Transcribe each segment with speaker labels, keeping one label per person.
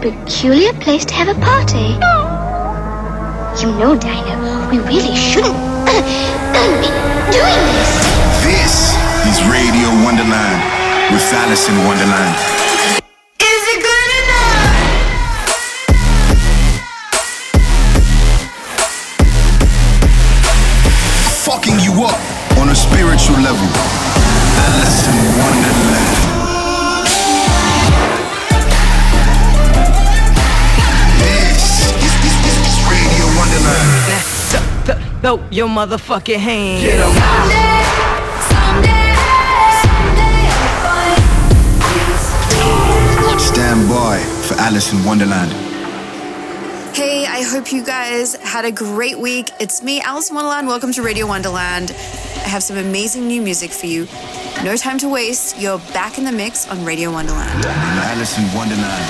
Speaker 1: peculiar place to have a party. You know, Dinah, we really shouldn't be doing this.
Speaker 2: This is Radio Wonderland with Alison Wonderland.
Speaker 3: Throw your motherfucking hand. Get 'em.
Speaker 2: Stand by for Alison Wonderland.
Speaker 4: Hey, I hope you guys had a great week. It's me, Alison Wonderland. Welcome to Radio Wonderland. I have some amazing new music for you. No time to waste. You're back in the mix on Radio Wonderland.
Speaker 2: Alison Wonderland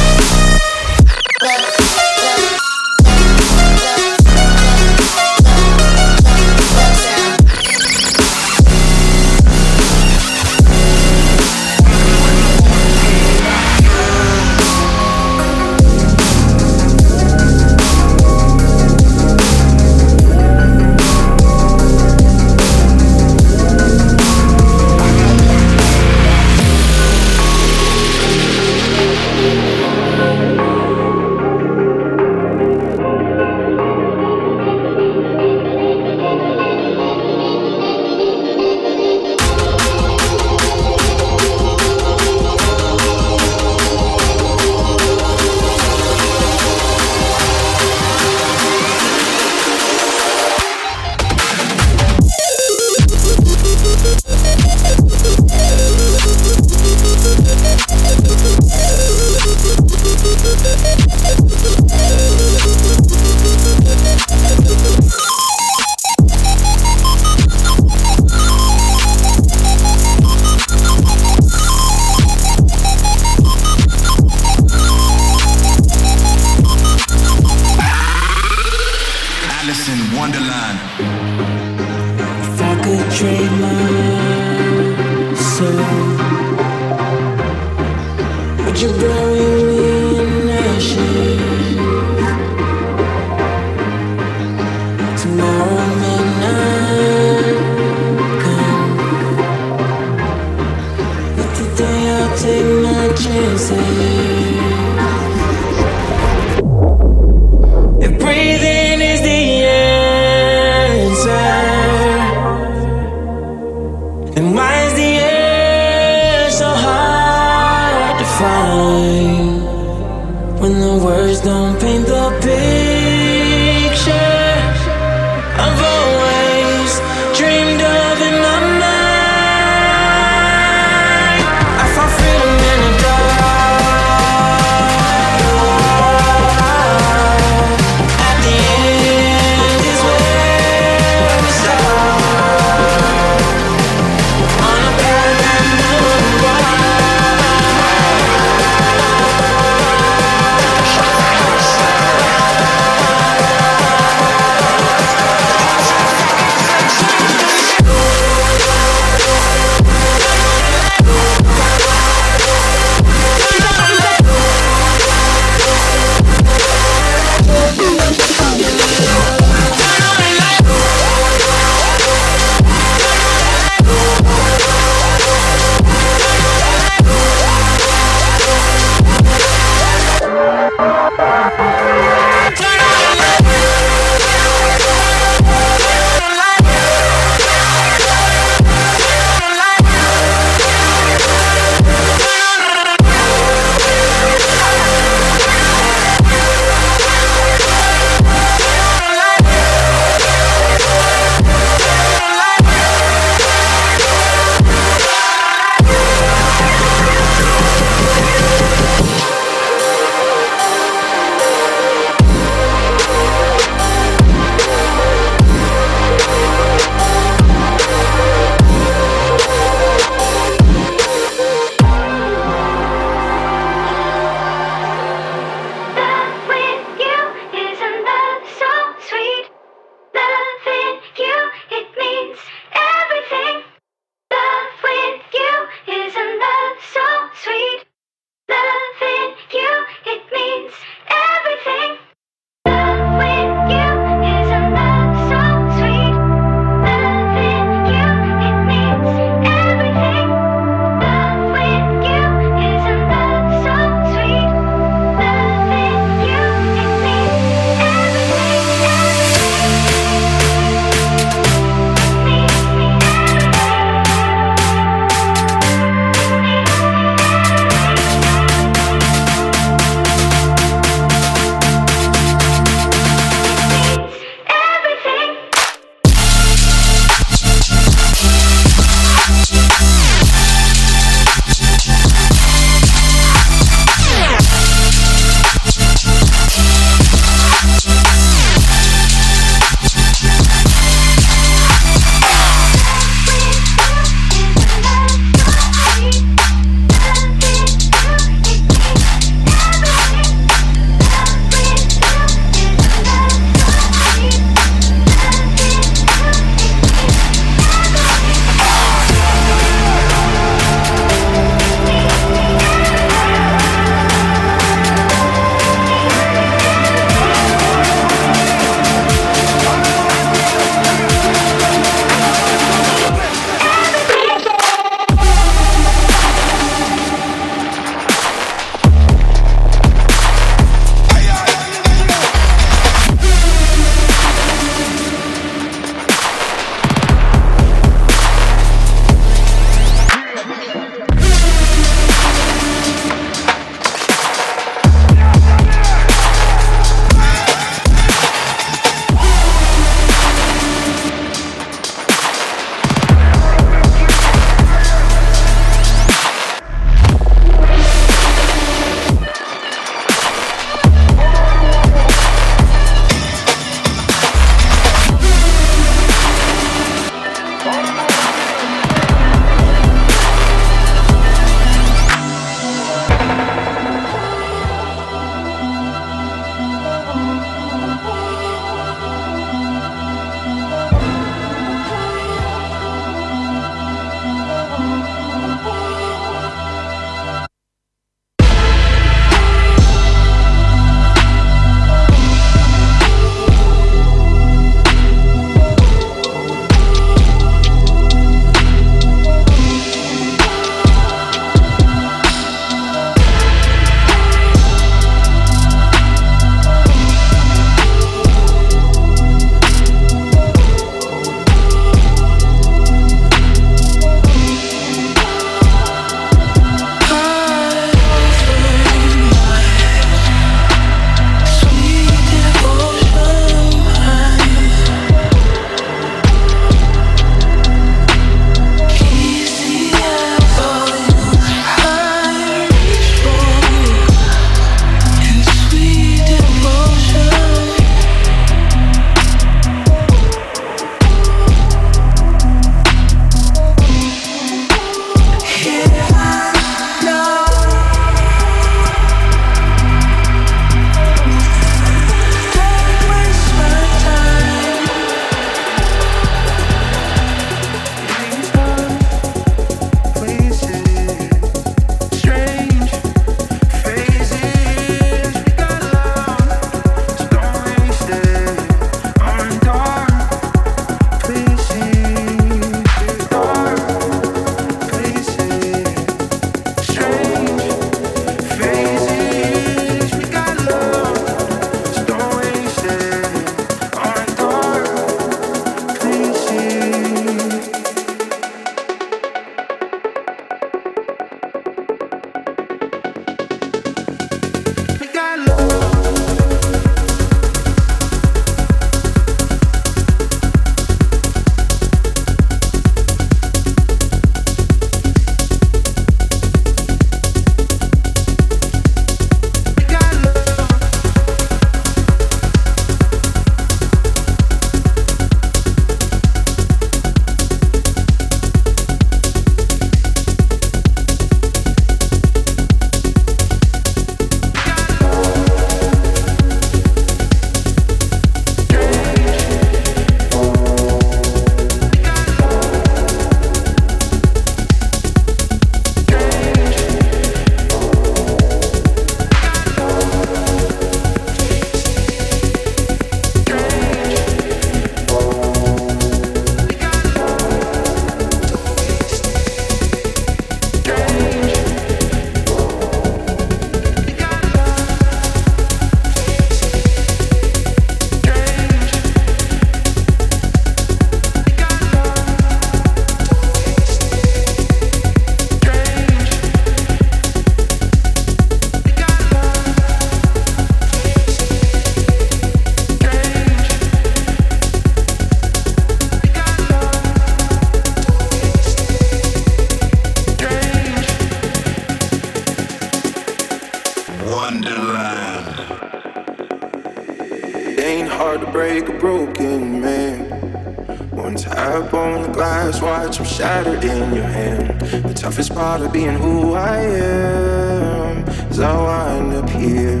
Speaker 2: in
Speaker 5: your hand. The toughest part of being who I am is I wind up here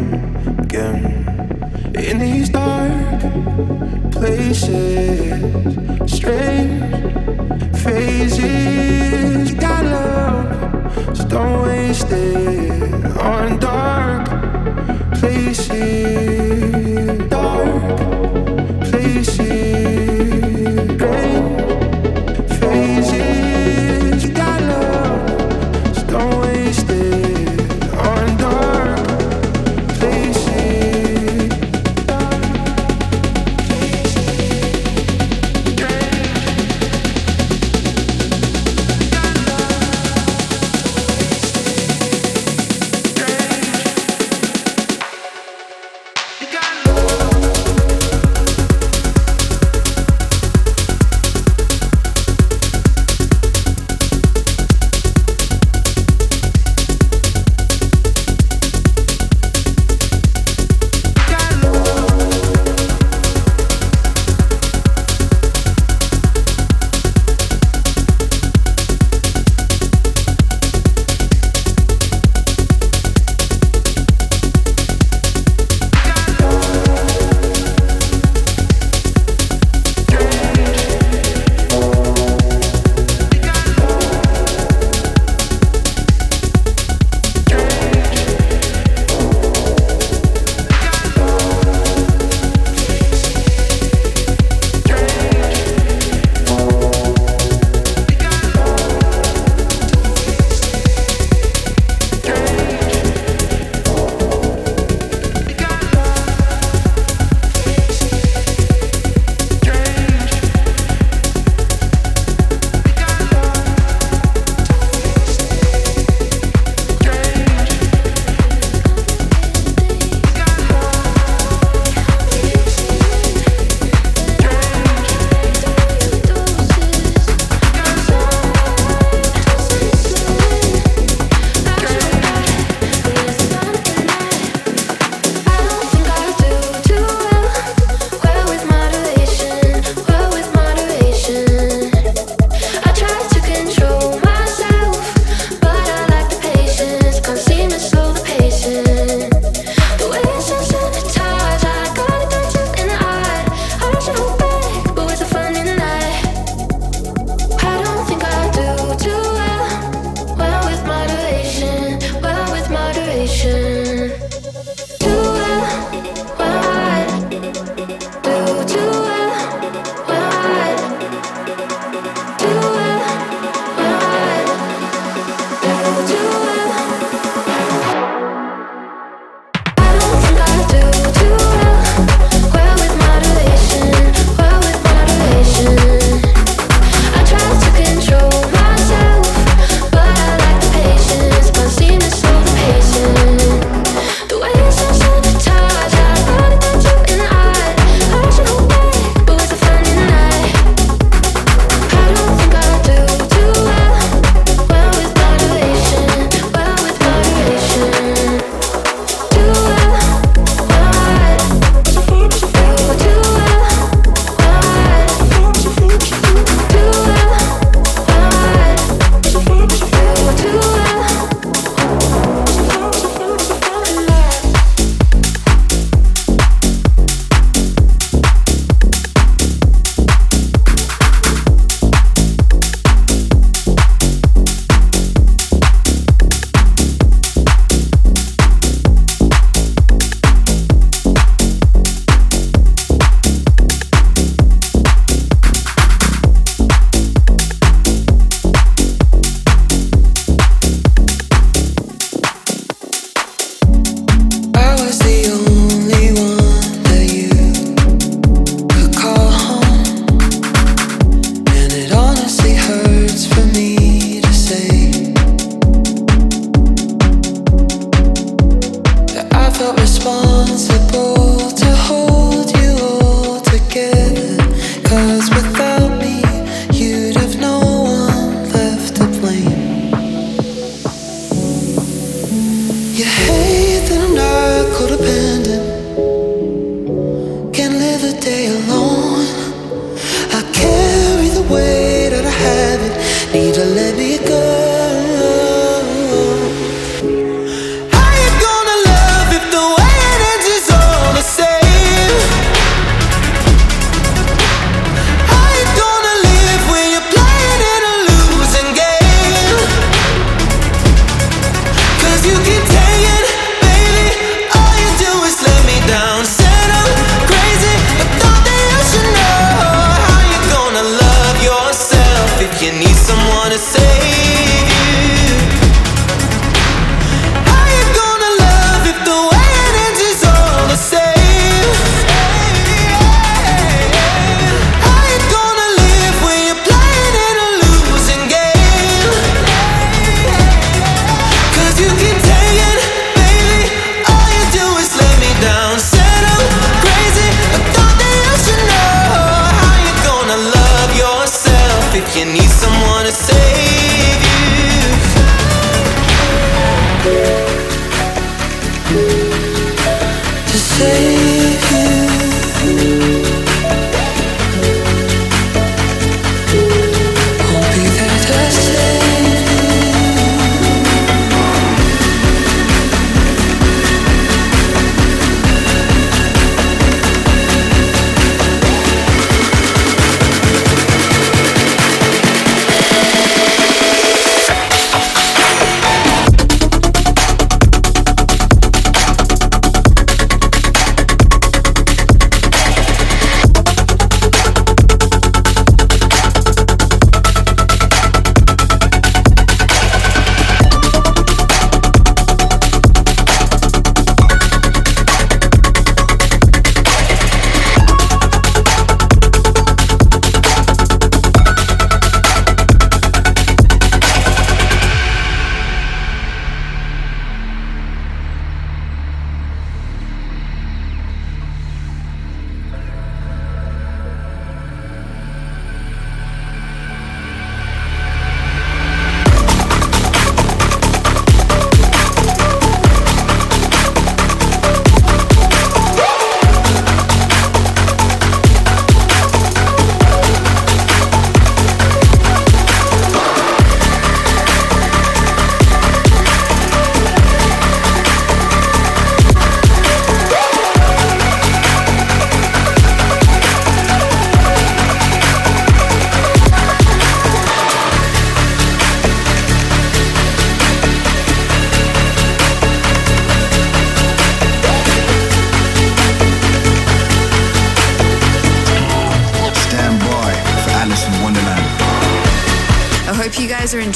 Speaker 5: again. In these dark places, strange phases, got love, so don't waste it on dark places,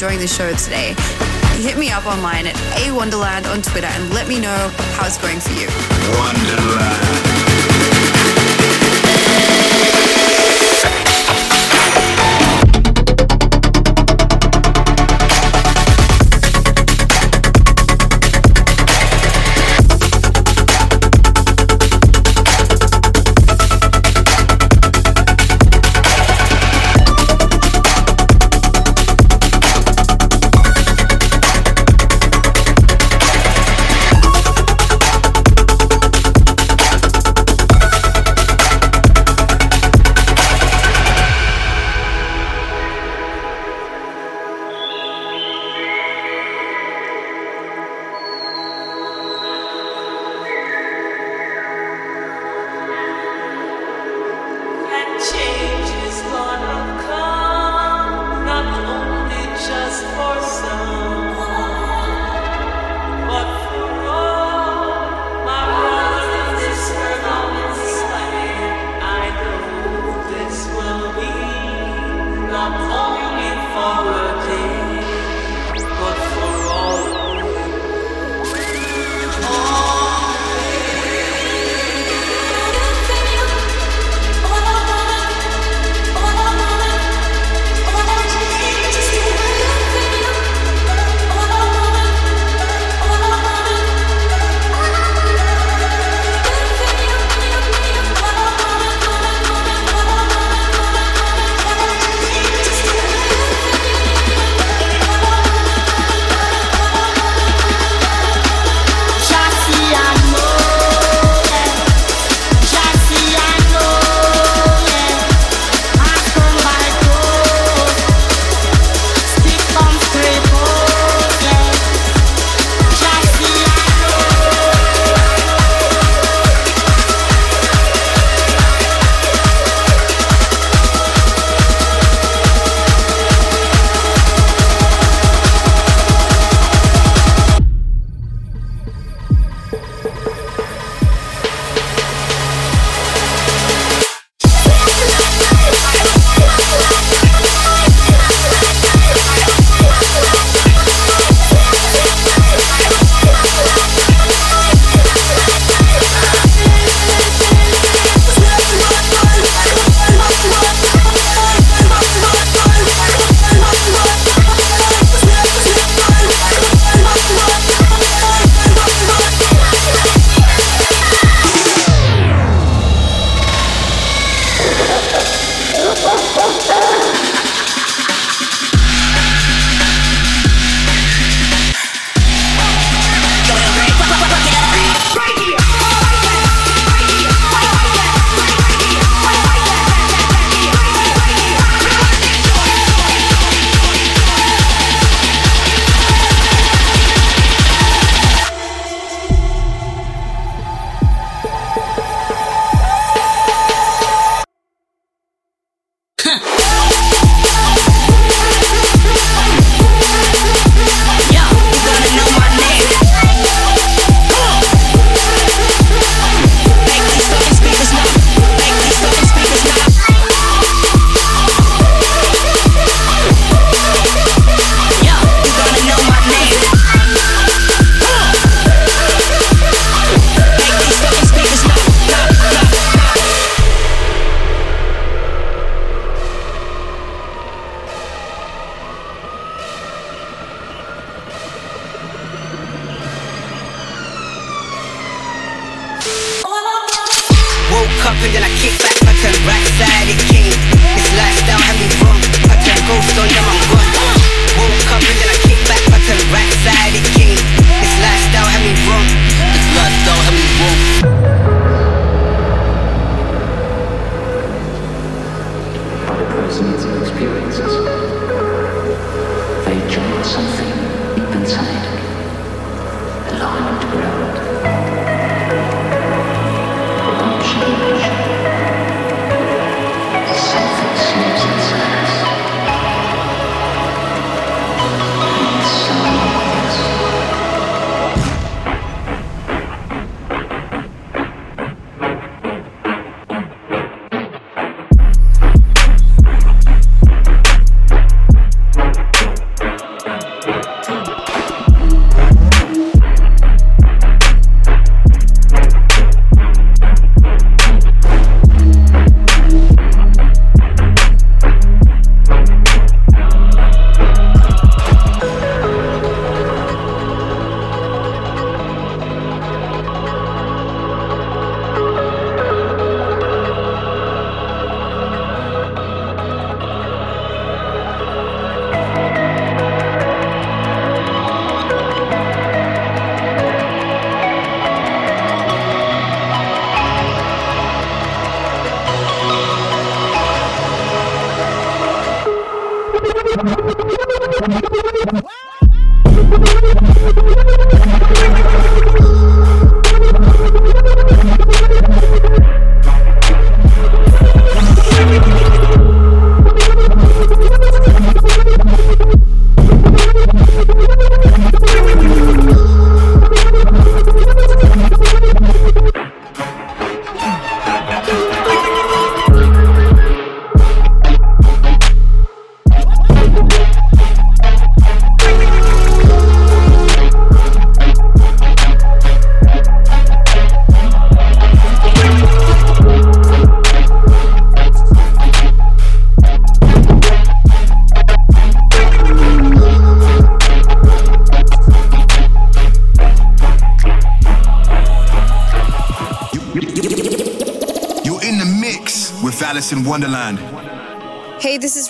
Speaker 4: enjoying the show today, hit me up online at A Wonderland on Twitter and let me know how it's going for you.
Speaker 2: Wonderland.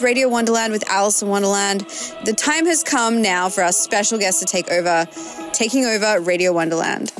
Speaker 4: Radio Wonderland with Alison Wonderland. The time has come now for our special guest to take over, taking over Radio Wonderland.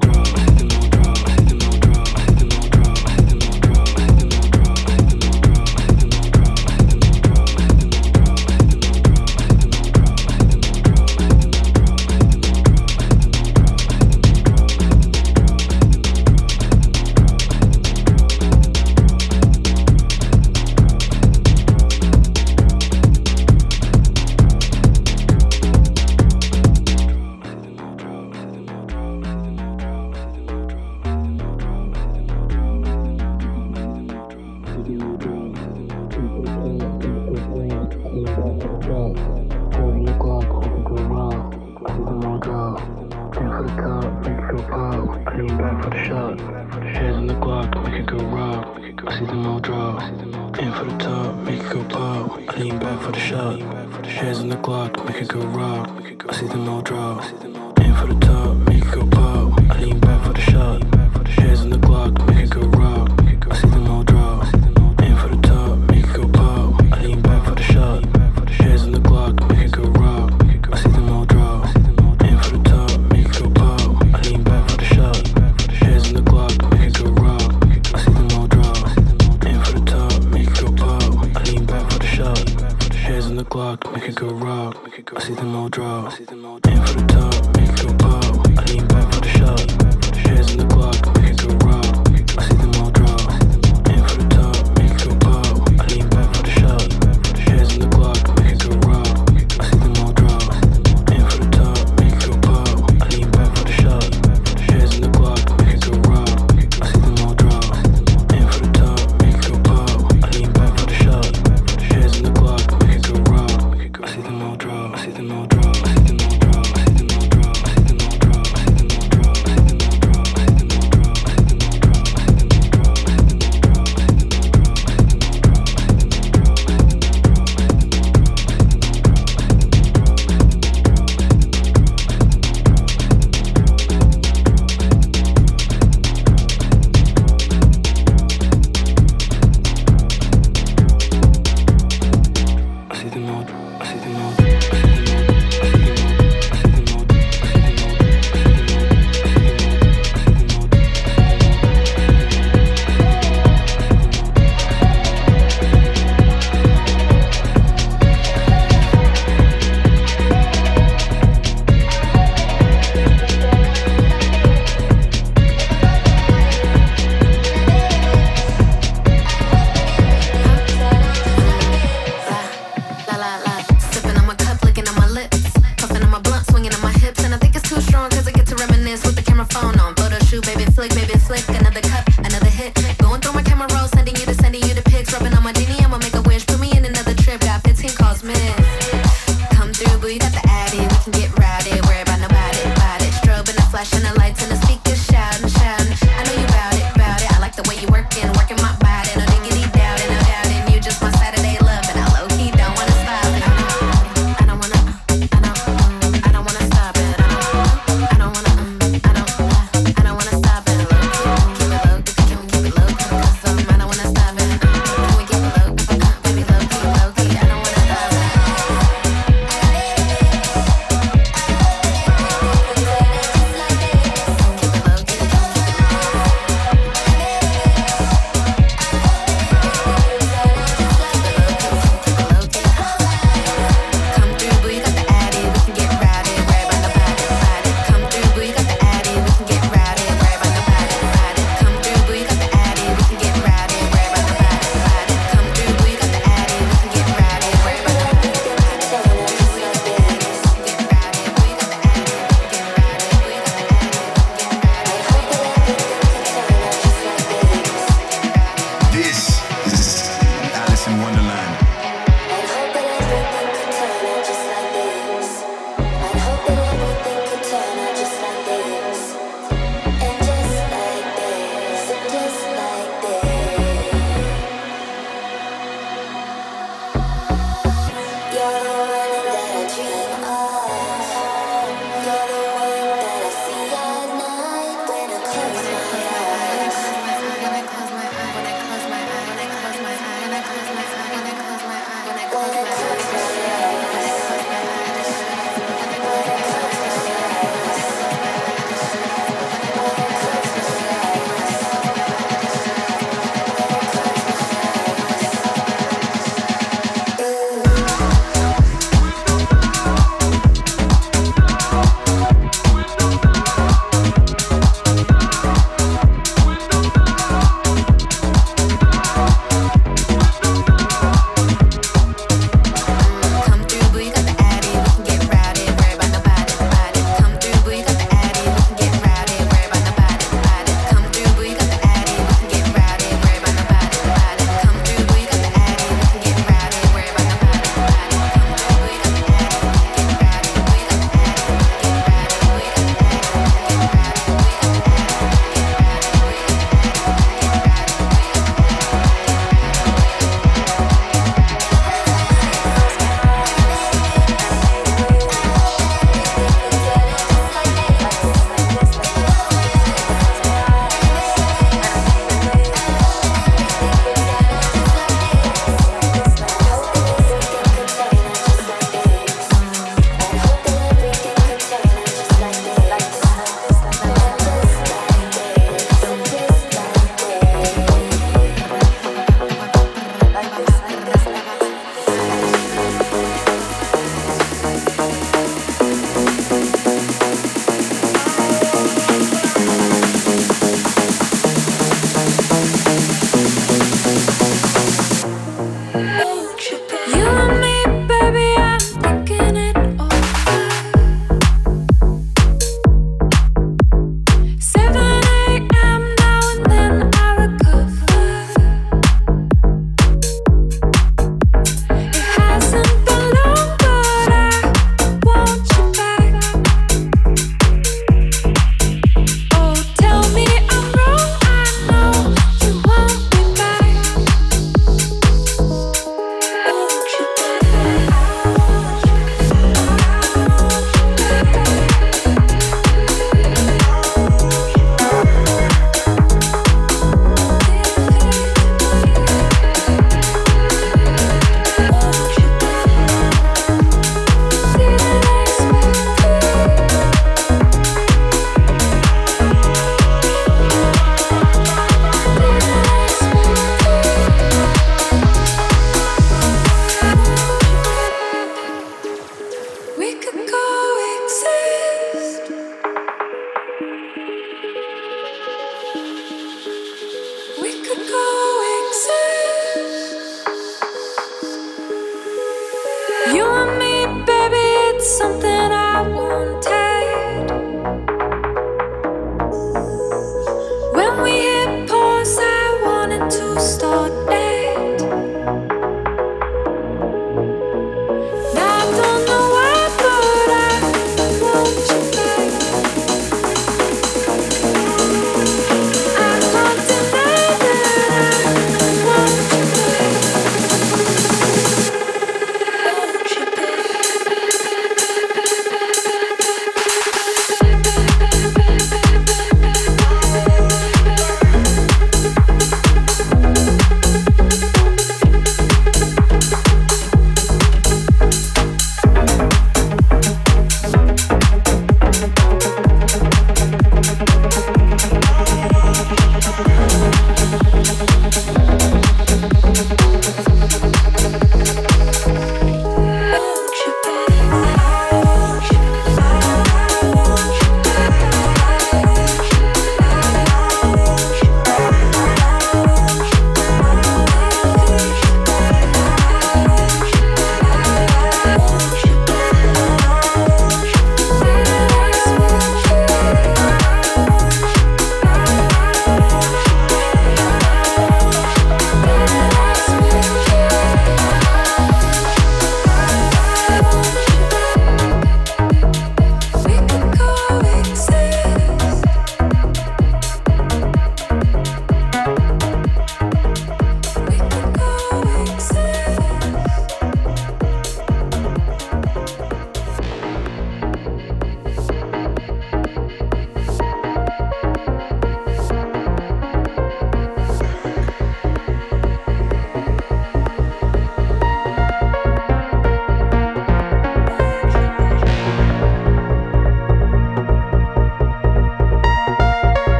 Speaker 5: grow, the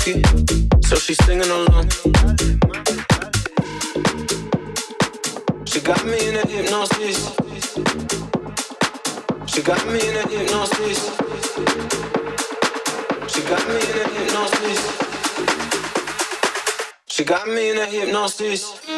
Speaker 6: so she's singing along. She got me in a hypnosis. She got me in a hypnosis. She got me in a hypnosis. She got me in a hypnosis.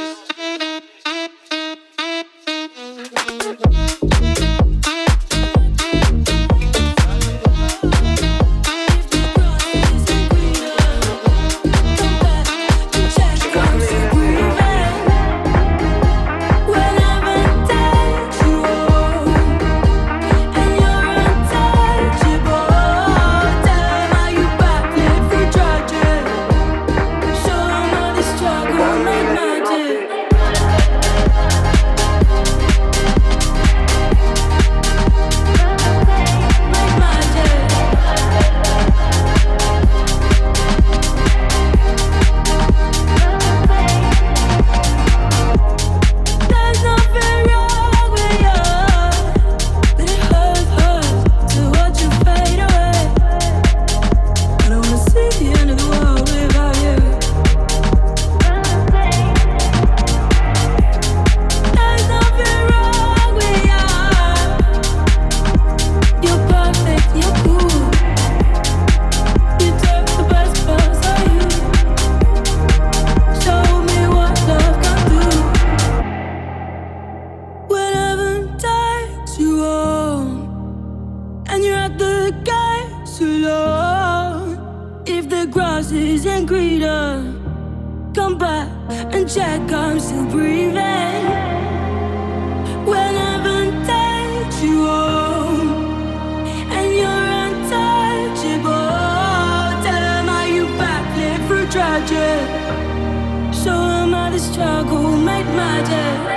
Speaker 6: Struggle made magic.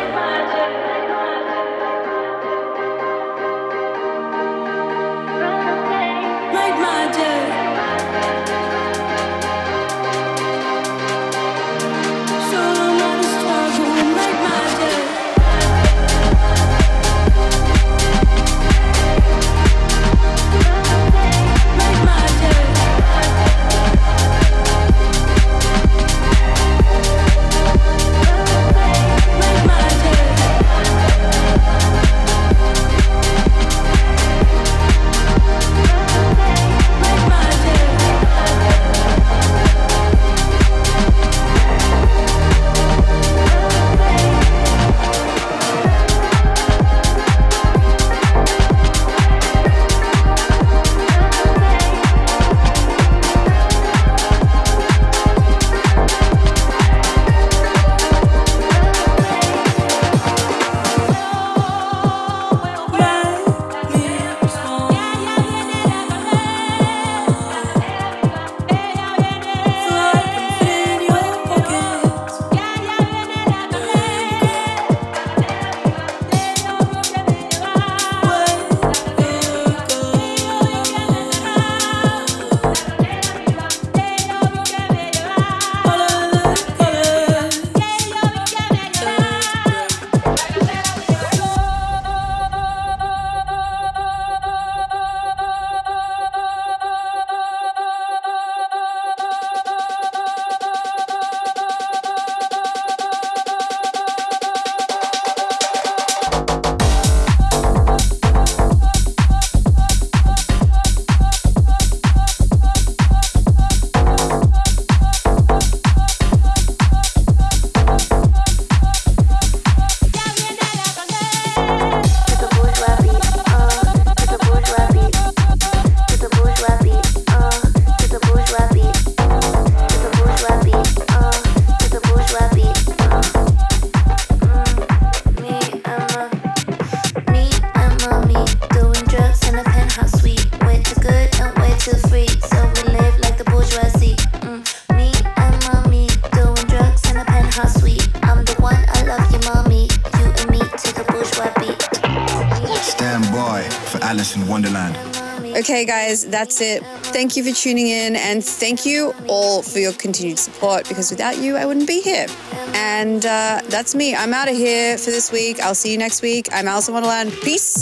Speaker 4: Guys, that's it. Thank you for tuning in, and thank you all for your continued support because without you, I wouldn't be here. And uh, that's me. I'm out of here for this week. I'll see you next week. I'm Alison Wonderland. Peace.